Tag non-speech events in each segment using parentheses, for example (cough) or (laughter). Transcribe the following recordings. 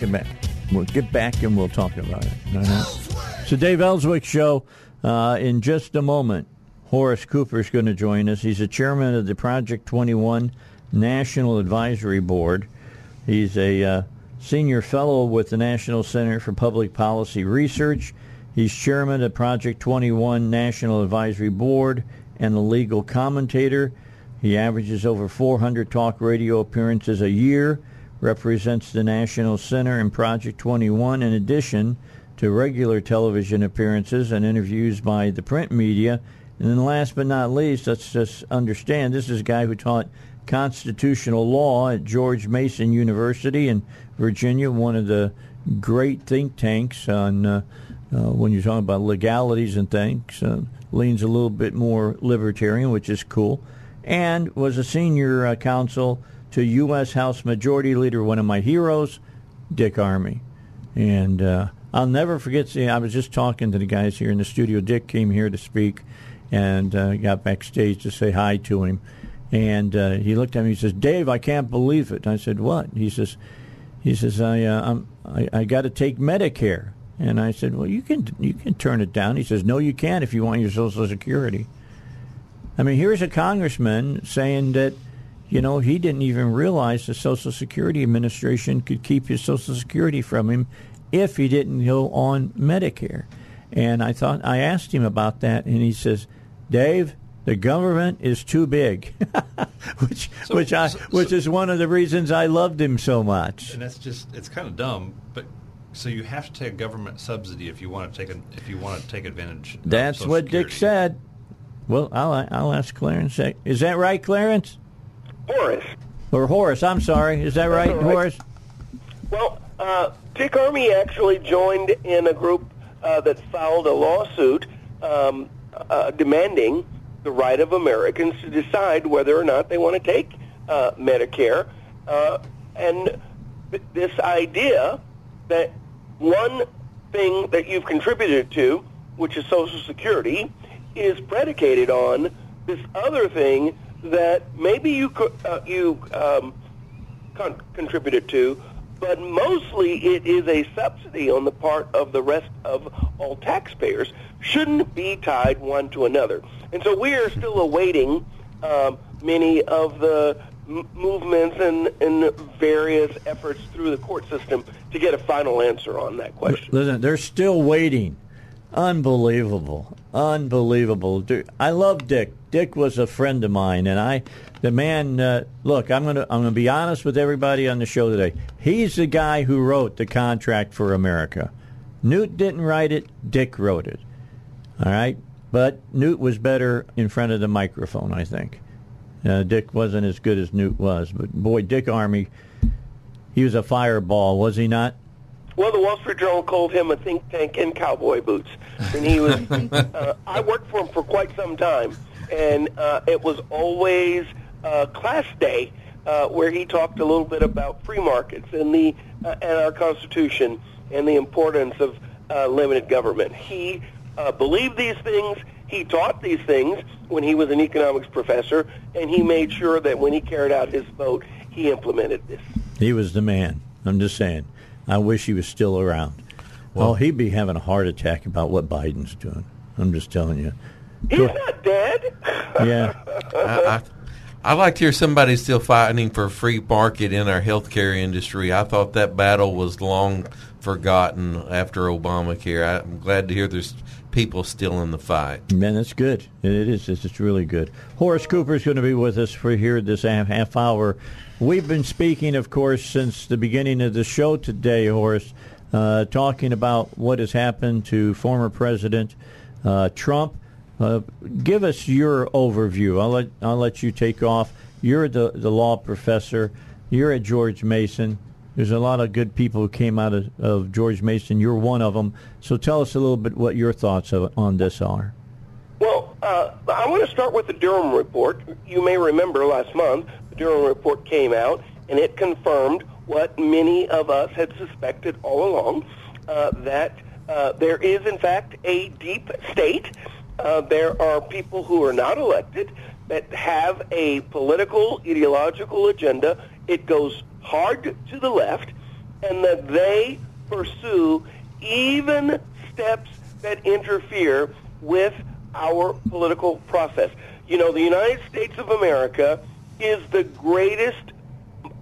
Get back. We'll get back and we'll talk about it. So, Dave Elswick show uh, in just a moment. Horace Cooper is going to join us. He's the chairman of the Project 21 National Advisory Board. He's a uh, senior fellow with the National Center for Public Policy Research. He's chairman of Project 21 National Advisory Board and a legal commentator. He averages over 400 talk radio appearances a year, represents the National Center and Project 21 in addition to regular television appearances and interviews by the print media. And then last but not least, let's just understand this is a guy who taught constitutional law at George Mason University in Virginia, one of the great think tanks on uh, uh, when you're talking about legalities and things. Uh, leans a little bit more libertarian, which is cool, and was a senior uh, counsel to U.S. House Majority Leader, one of my heroes, Dick Armey. And uh, I'll never forget. See, I was just talking to the guys here in the studio. Dick came here to speak, and uh, got backstage to say hi to him. And uh, he looked at me. He says, "Dave, I can't believe it." I said, "What?" He says, "He says I uh, I, I got to take Medicare." And I said, "Well, you can you can turn it down." He says, "No, you can't if you want your Social Security." I mean, here's a congressman saying that, you know, he didn't even realize the Social Security Administration could keep his Social Security from him if he didn't go on Medicare. And I thought I asked him about that, and he says, "Dave, the government is too big," (laughs) which So- which I so- which so- is one of the reasons I loved him so much. And that's just it's kind of dumb, but so you have to take government subsidy if you want to take a, if you want to take advantage. That's what Dick said. Well, I'll I'll ask Clarence. Is that right, Clarence? Horace. Or Horace? I'm sorry. Is that right, right. Horace? Well, uh, Dick Armey actually joined in a group uh, that filed a lawsuit um, uh, demanding the right of Americans to decide whether or not they want to take uh, Medicare. Uh, and th- this idea that one thing that you've contributed to, which is Social Security, is predicated on this other thing that maybe you uh, you um, con- contributed to, but mostly it is a subsidy on the part of the rest of all taxpayers. Shouldn't be tied one to another, and so we are still awaiting um, many of the m- movements and, and various efforts through the court system to get a final answer on that question. Listen, they're still waiting. Unbelievable, unbelievable. Dude, I love Dick. Dick was a friend of mine, and I, the man. Uh, look, I'm gonna I'm gonna be honest with everybody on the show today. He's the guy who wrote the contract for America. Newt didn't write it. Dick wrote it. All right, but Newt was better in front of the microphone. I think. Uh, Dick wasn't as good as Newt was, but boy, Dick Armey, he was a fireball, was he not? Well, the Wall Street Journal called him a think tank in cowboy boots, and he was. (laughs) uh, I worked for him for quite some time, and uh, it was always uh, class day uh, where he talked a little bit about free markets and the uh, and our Constitution and the importance of uh, limited government. He uh, believed these things. He taught these things when he was an economics professor, and he made sure that when he carried out his vote, he implemented this. He was the man. I'm just saying. I wish he was still around. Well, he'd be having a heart attack about what Biden's doing. I'm just telling you. He's not dead. Yeah. (laughs) I, I, I like to hear somebody still fighting for a free market in our healthcare industry. I thought that battle was long forgotten after Obamacare. I'm glad to hear there's people still in the fight. Man, that's good. It is. It's it's really good. Horace Cooper is going to be with us for here this half, half hour. We've been speaking, of course, since the beginning of the show today, Horace, uh, talking about what has happened to former President uh, Trump. Uh, give us your overview. I'll let I'll let you take off. You're the the law professor. You're at George Mason. There's a lot of good people who came out of, of George Mason. You're one of them. So tell us a little bit what your thoughts of, on this are. Well, uh, I want to start with the Durham report. You may remember last month the Durham report came out, and it confirmed what many of us had suspected all along, uh, that uh, there is, in fact, a deep state. Uh, there are people who are not elected that have a political, ideological agenda. It goes hard to the left, and that they pursue even steps that interfere with our political process. You know, the United States of America is the greatest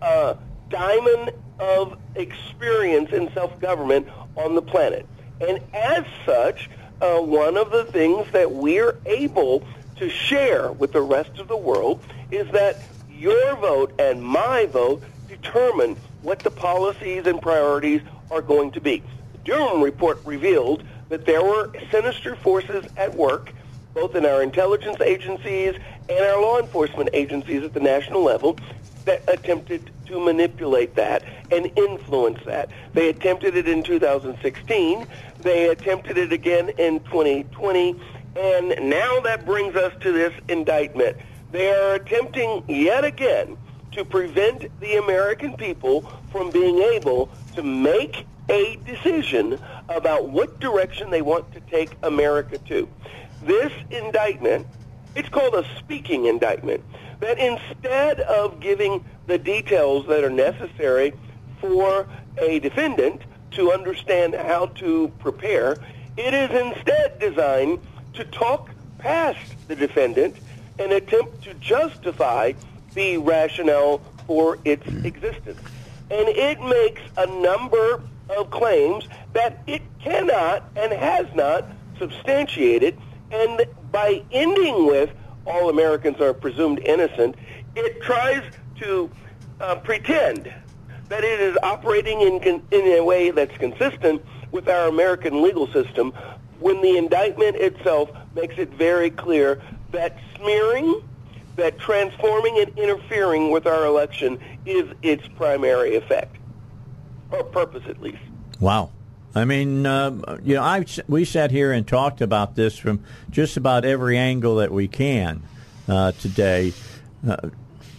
uh, diamond of experience in self-government on the planet. And as such, uh, one of the things that we're able to share with the rest of the world is that your vote and my vote determine what the policies and priorities are going to be. The Durham report revealed that there were sinister forces at work, both in our intelligence agencies and our law enforcement agencies at the national level, that attempted to manipulate that and influence that. They attempted it in 2016. They attempted it again in 2020. And now that brings us to this indictment. They are attempting yet again to prevent the American people from being able to make a decision about what direction they want to take America to. This indictment, it's called a speaking indictment, that instead of giving the details that are necessary for a defendant to understand how to prepare, it is instead designed to talk past the defendant and attempt to justify the rationale for its existence. And it makes a number of claims that it cannot and has not substantiated. And by ending with all Americans are presumed innocent, it tries to uh, pretend that it is operating in, con- in a way that's consistent with our American legal system when the indictment itself makes it very clear that smearing, that transforming and interfering with our election is its primary effect, or purpose at least. Wow. I mean, uh, you know, I we sat here and talked about this from just about every angle that we can uh, today. Uh,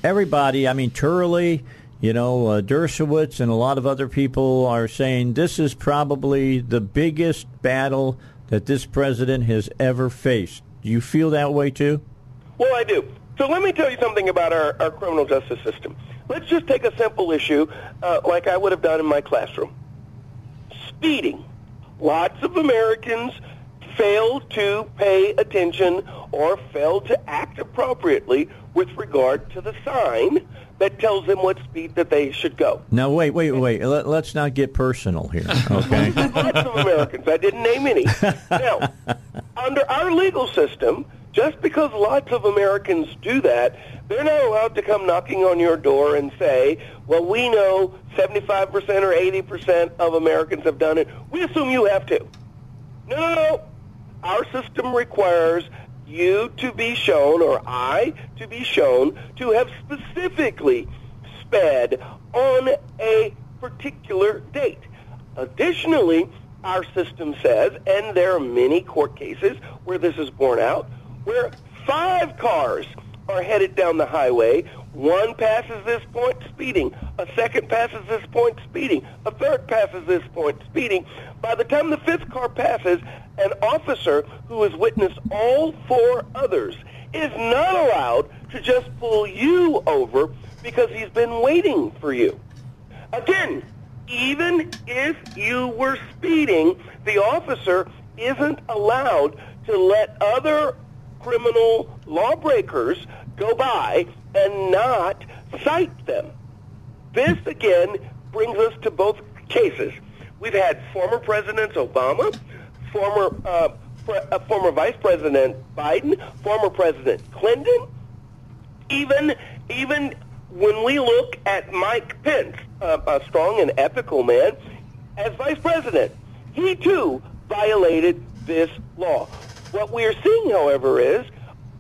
everybody, I mean, Turley, you know, uh, Dershowitz, and a lot of other people are saying this is probably the biggest battle that this president has ever faced. Do you feel that way too? Well, I do. So let me tell you something about our, our criminal justice system. Let's just take a simple issue uh, like I would have done in my classroom. Speeding. Lots of Americans fail to pay attention or fail to act appropriately with regard to the sign that tells them what speed that they should go. Now, wait, wait, wait. Let, us not get personal here, (laughs) okay? Lots of Americans. I didn't name any. (laughs) Now, under our legal system, just because lots of Americans do that, they're not allowed to come knocking on your door and say, well, we know 75% or 80% of Americans have done it. We assume you have to. No, no, no. Our system requires you to be shown, or I to be shown, to have specifically sped on a particular date. Additionally, our system says, and there are many court cases where this is borne out, where five cars are headed down the highway. One passes this point speeding. A second passes this point speeding. A third passes this point speeding. By the time the fifth car passes, an officer who has witnessed all four others is not allowed to just pull you over because he's been waiting for you. Again, even if you were speeding, the officer isn't allowed to let other criminal lawbreakers go by and not cite them. This, again, brings us to both cases. We've had former Presidents Obama, former uh, pre- uh, former Vice President Biden, former President Clinton, even even when we look at Mike Pence, uh, a strong and ethical man, as Vice President, he too violated this law. What we are seeing, however, is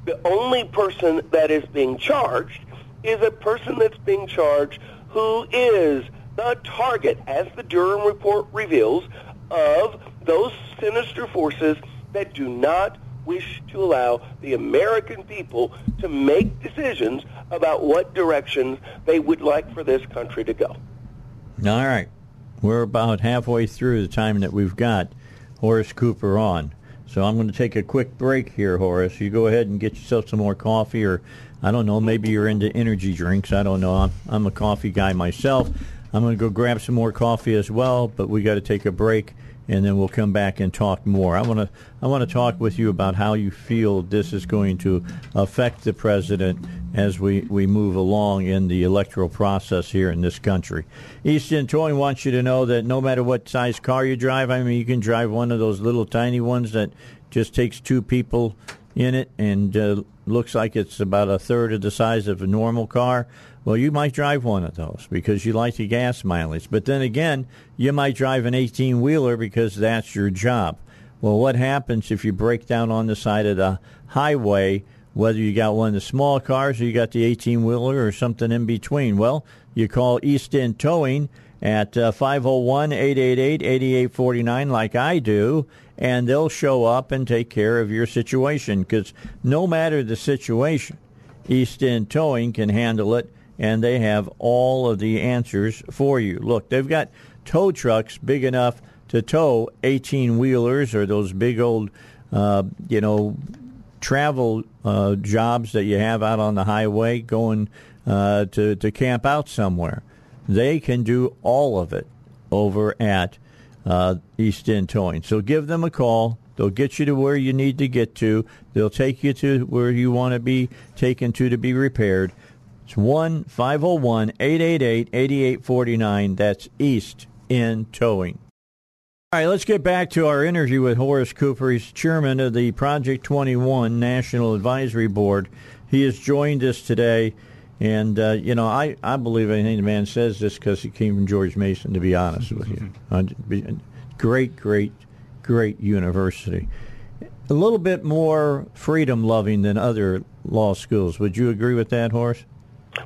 the only person that is being charged is a person that's being charged who is the target, as the Durham report reveals, of those sinister forces that do not wish to allow the American people to make decisions about what directions they would like for this country to go. All right. We're about halfway through the time that we've got Horace Cooper on. So I'm going to take a quick break here, Horace. You go ahead and get yourself some more coffee, or I don't know, maybe you're into energy drinks. I don't know. I'm, I'm a coffee guy myself. I'm going to go grab some more coffee as well, but we got to take a break and then we'll come back and talk more. I want to I want to talk with you about how you feel this is going to affect the president as we, we move along in the electoral process here in this country. East End Towing wants you to know that no matter what size car you drive, I mean, you can drive one of those little tiny ones that just takes two people in it and uh, looks like it's about a third of the size of a normal car. Well, you might drive one of those because you like the gas mileage. But then again, you might drive an 18 wheeler because that's your job. Well, what happens if you break down on the side of the highway, whether you got one of the small cars or you got the 18 wheeler or something in between? Well, you call East End Towing at uh, 501 888 8849, like I do, and they'll show up and take care of your situation because no matter the situation, East End Towing can handle it and they have all of the answers for you. Look, they've got tow trucks big enough to tow 18 wheelers or those big old, uh, you know, travel uh, jobs that you have out on the highway going uh, to, to camp out somewhere. They can do all of it over at uh, East End Towing. So give them a call. They'll get you to where you need to get to. They'll take you to where you want to be taken to to be repaired. It's 1 501 888 8849. That's East End Towing. All right, let's get back to our interview with Horace Cooper. He's chairman of the Project 21 National Advisory Board. He has joined us today. And, uh, you know, I, I believe anything the man says this because he came from George Mason, to be honest with you. (laughs) Uh, great, great, great university. A little bit more freedom loving than other law schools. Would you agree with that, Horace?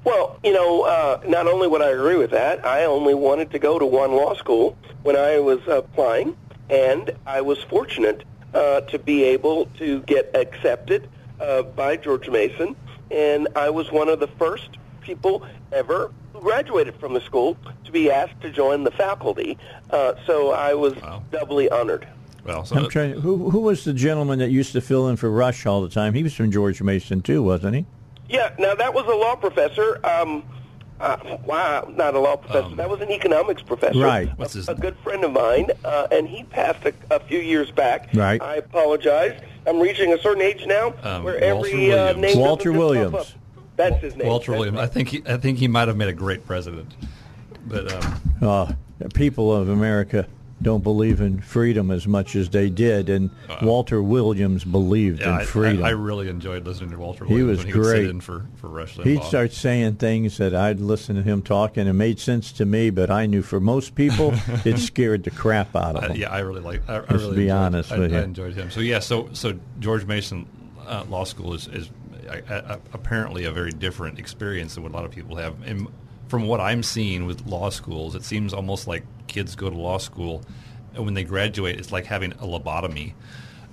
Well, you know, uh, not only would I agree with that, I only wanted to go to one law school when I was applying, and I was fortunate uh, to be able to get accepted uh, by George Mason, and I was one of the first people ever who graduated from the school to be asked to join the faculty. Uh, so I was Wow. doubly honored. Well, so I'm trying. Who who was the gentleman that used to fill in for Rush all the time? He was from George Mason too, wasn't he? Yeah, now that was a law professor. Um, uh, wow, not a law professor. Um, that was an economics professor. Right. A, What's his a good friend of mine, uh, and he passed a, a few years back. Right. I apologize. I'm reaching a certain age now Um, where Walter every uh, Williams. name doesn't Walter Williams. That's his name. Walter That's Williams. I think he, I think he might have made a great president. But um, Uh, people of America don't believe in freedom as much as they did, and Walter Williams believed yeah, in freedom. I, I really enjoyed listening to Walter He Williams was when he great. in for for Rush Limbaugh. He'd start saying things that I'd listen to him talking and it made sense to me, but I knew for most people (laughs) it scared the crap out of Uh, them. yeah, I really like. I, I Let's really be enjoyed, honest I, with I you. enjoyed him. So yeah, so so George Mason uh, Law School is is uh, uh, apparently a very different experience than what a lot of people have. And from what I'm seeing with law schools, it seems almost like kids go to law school, and when they graduate, it's like having a lobotomy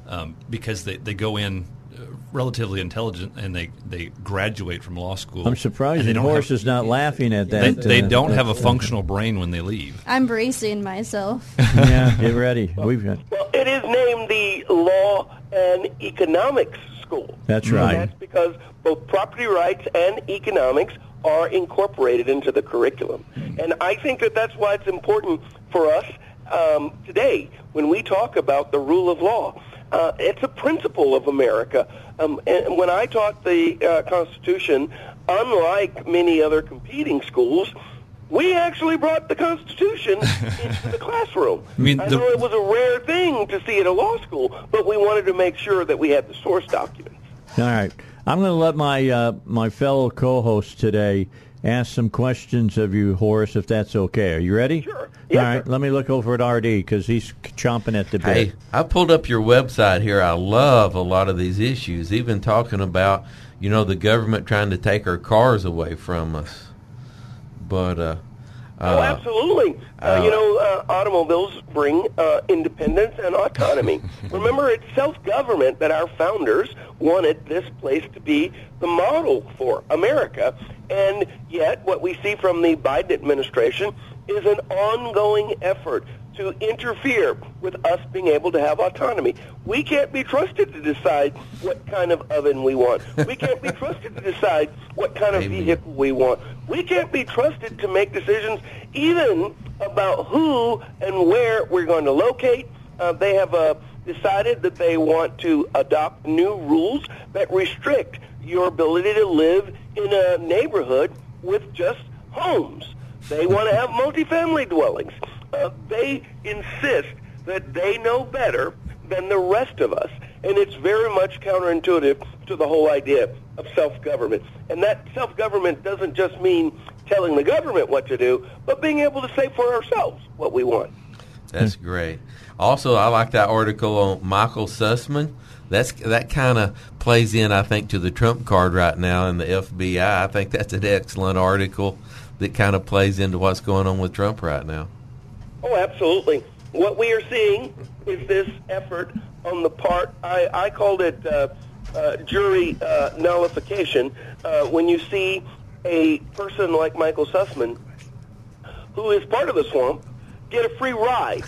um, because they they go in. uh, Relatively intelligent, and they, they graduate from law school. I'm surprised and they Horace have- is not laughing at that. they uh, don't have a functional brain when they leave. I'm bracing myself. (laughs) yeah, get ready. We've got. Well, it is named the Law and Economics School. That's And right. that's because both property rights and economics are incorporated into the curriculum. And I think that that's why it's important for us um, today when we talk about the rule of law. Uh, it's a principle of America. Um, and when I taught the uh, Constitution, unlike many other competing schools, we actually brought the Constitution (laughs) into the classroom. I mean, I know it was a rare thing to see at a law school, but we wanted to make sure that we had the source documents. All right. I'm going to let my uh, my fellow co-host today ask some questions of you, Horace, if that's okay. Are you ready? Sure. Yes, All right. sir. Let me look over at RD because he's chomping at the bit. Hey, I pulled up your website here. I love a lot of these issues, even talking about, you know, the government trying to take our cars away from us. But, uh, Oh, uh, absolutely. Uh, you know, uh, automobiles bring uh, independence and autonomy. (laughs) Remember, it's self-government that our founders wanted this place to be the model for America. And yet, what we see from the Biden administration is an ongoing effort to interfere with us being able to have autonomy. We can't be trusted to decide what kind of oven we want. We can't be (laughs) trusted to decide what kind of Amen. vehicle we want. We can't be trusted to make decisions even about who and where we're going to locate. Uh, they have uh, decided that they want to adopt new rules that restrict your ability to live in a neighborhood with just homes. They want to have multifamily dwellings. Uh, they insist that they know better than the rest of us. And it's very much counterintuitive to the whole idea of self-government. And that self-government doesn't just mean telling the government what to do, but being able to say for ourselves what we want. That's great. Also, I like that article on Michael Sussmann. That's that kind of plays in, I think, to the Trump card right now in the FBI. I think that's an excellent article that kind of plays into what's going on with Trump right now. Oh, absolutely. What we are seeing is this effort on the part, I, I called it uh, uh, jury uh, nullification, uh, when you see a person like Michael Sussmann, who is part of the swamp, get a free ride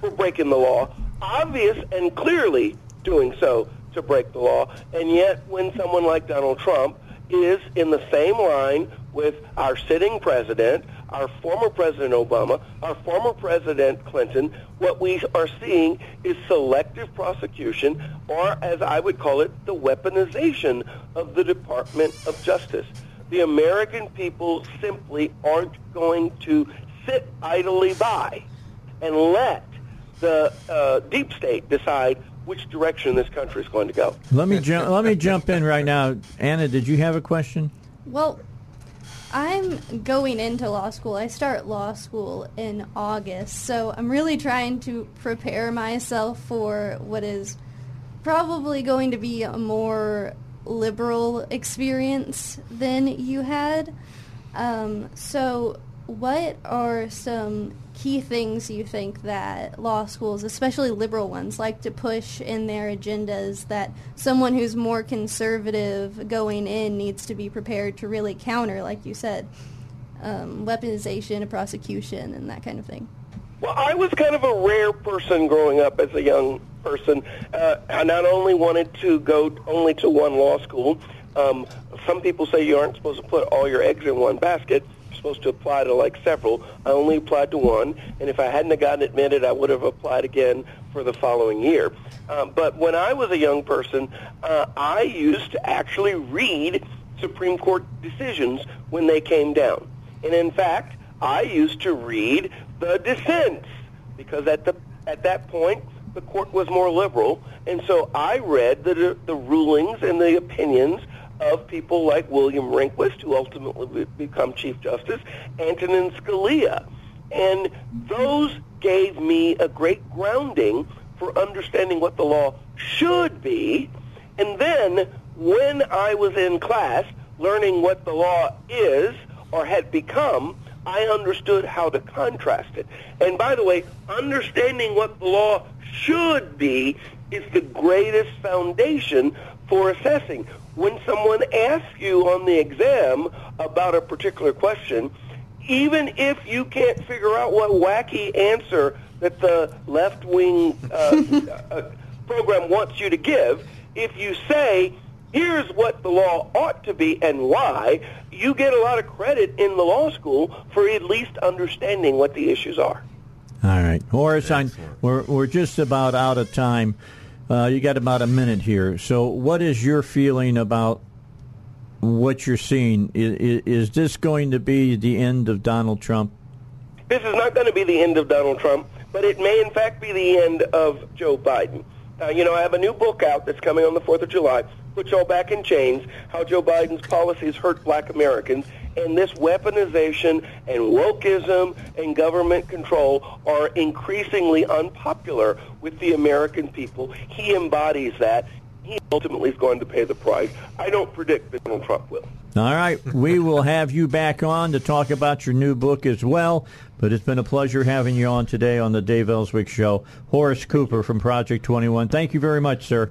for breaking the law, obvious and clearly doing so to break the law, and yet when someone like Donald Trump is in the same line with our sitting president, our former President Obama, our former President Clinton, what we are seeing is selective prosecution, or as I would call it, the weaponization of the Department of Justice. The American people simply aren't going to sit idly by and let the uh, deep state decide which direction this country is going to go. Let me jump. let me jump in right now. Anna, did you have a question? Well, I'm going into law school. I start law school in August, so I'm really trying to prepare myself for what is probably going to be a more liberal experience than you had. Um, so, what are some key things you think that law schools, especially liberal ones, like to push in their agendas that someone who's more conservative going in needs to be prepared to really counter, like you said, um, weaponization of prosecution and that kind of thing? Well, I was kind of a rare person growing up as a young person. Uh, I not only wanted to go only to one law school. Um, some people say you aren't supposed to put all your eggs in one basket. Supposed to apply to like several. I only applied to one, and if I hadn't gotten admitted, I would have applied again for the following year. Um, but when I was a young person, uh, I used to actually read Supreme Court decisions when they came down. And in fact, I used to read the dissents because at the at that point the court was more liberal, and so I read the the rulings and the opinions of people like William Rehnquist, who ultimately be- become Chief Justice, Antonin Scalia, and those gave me a great grounding for understanding what the law should be, and then when I was in class learning what the law is or had become, I understood how to contrast it. And by the way, understanding what the law should be is the greatest foundation for assessing. When someone asks you on the exam about a particular question, even if you can't figure out what wacky answer that the left-wing uh, (laughs) uh, program wants you to give, if you say, here's what the law ought to be and why, you get a lot of credit in the law school for at least understanding what the issues are. All right, Horace, we're we're just about out of time. Uh, you got about a minute here. So, what is your feeling about what you're seeing? Is, is this going to be the end of Donald Trump? This is not going to be the end of Donald Trump, but it may in fact be the end of Joe Biden. Uh, you know, I have a new book out that's coming on the 4th of July put y'all back in chains, how Joe Biden's policies hurt black Americans, and this weaponization and wokeism and government control are increasingly unpopular with the American people. He embodies that. He ultimately is going to pay the price. I don't predict that Donald Trump will. All right. We will have you back on to talk about your new book as well. But it's been a pleasure having you on today on the Dave Elswick Show. Horace Cooper from Project 21. Thank you very much, sir.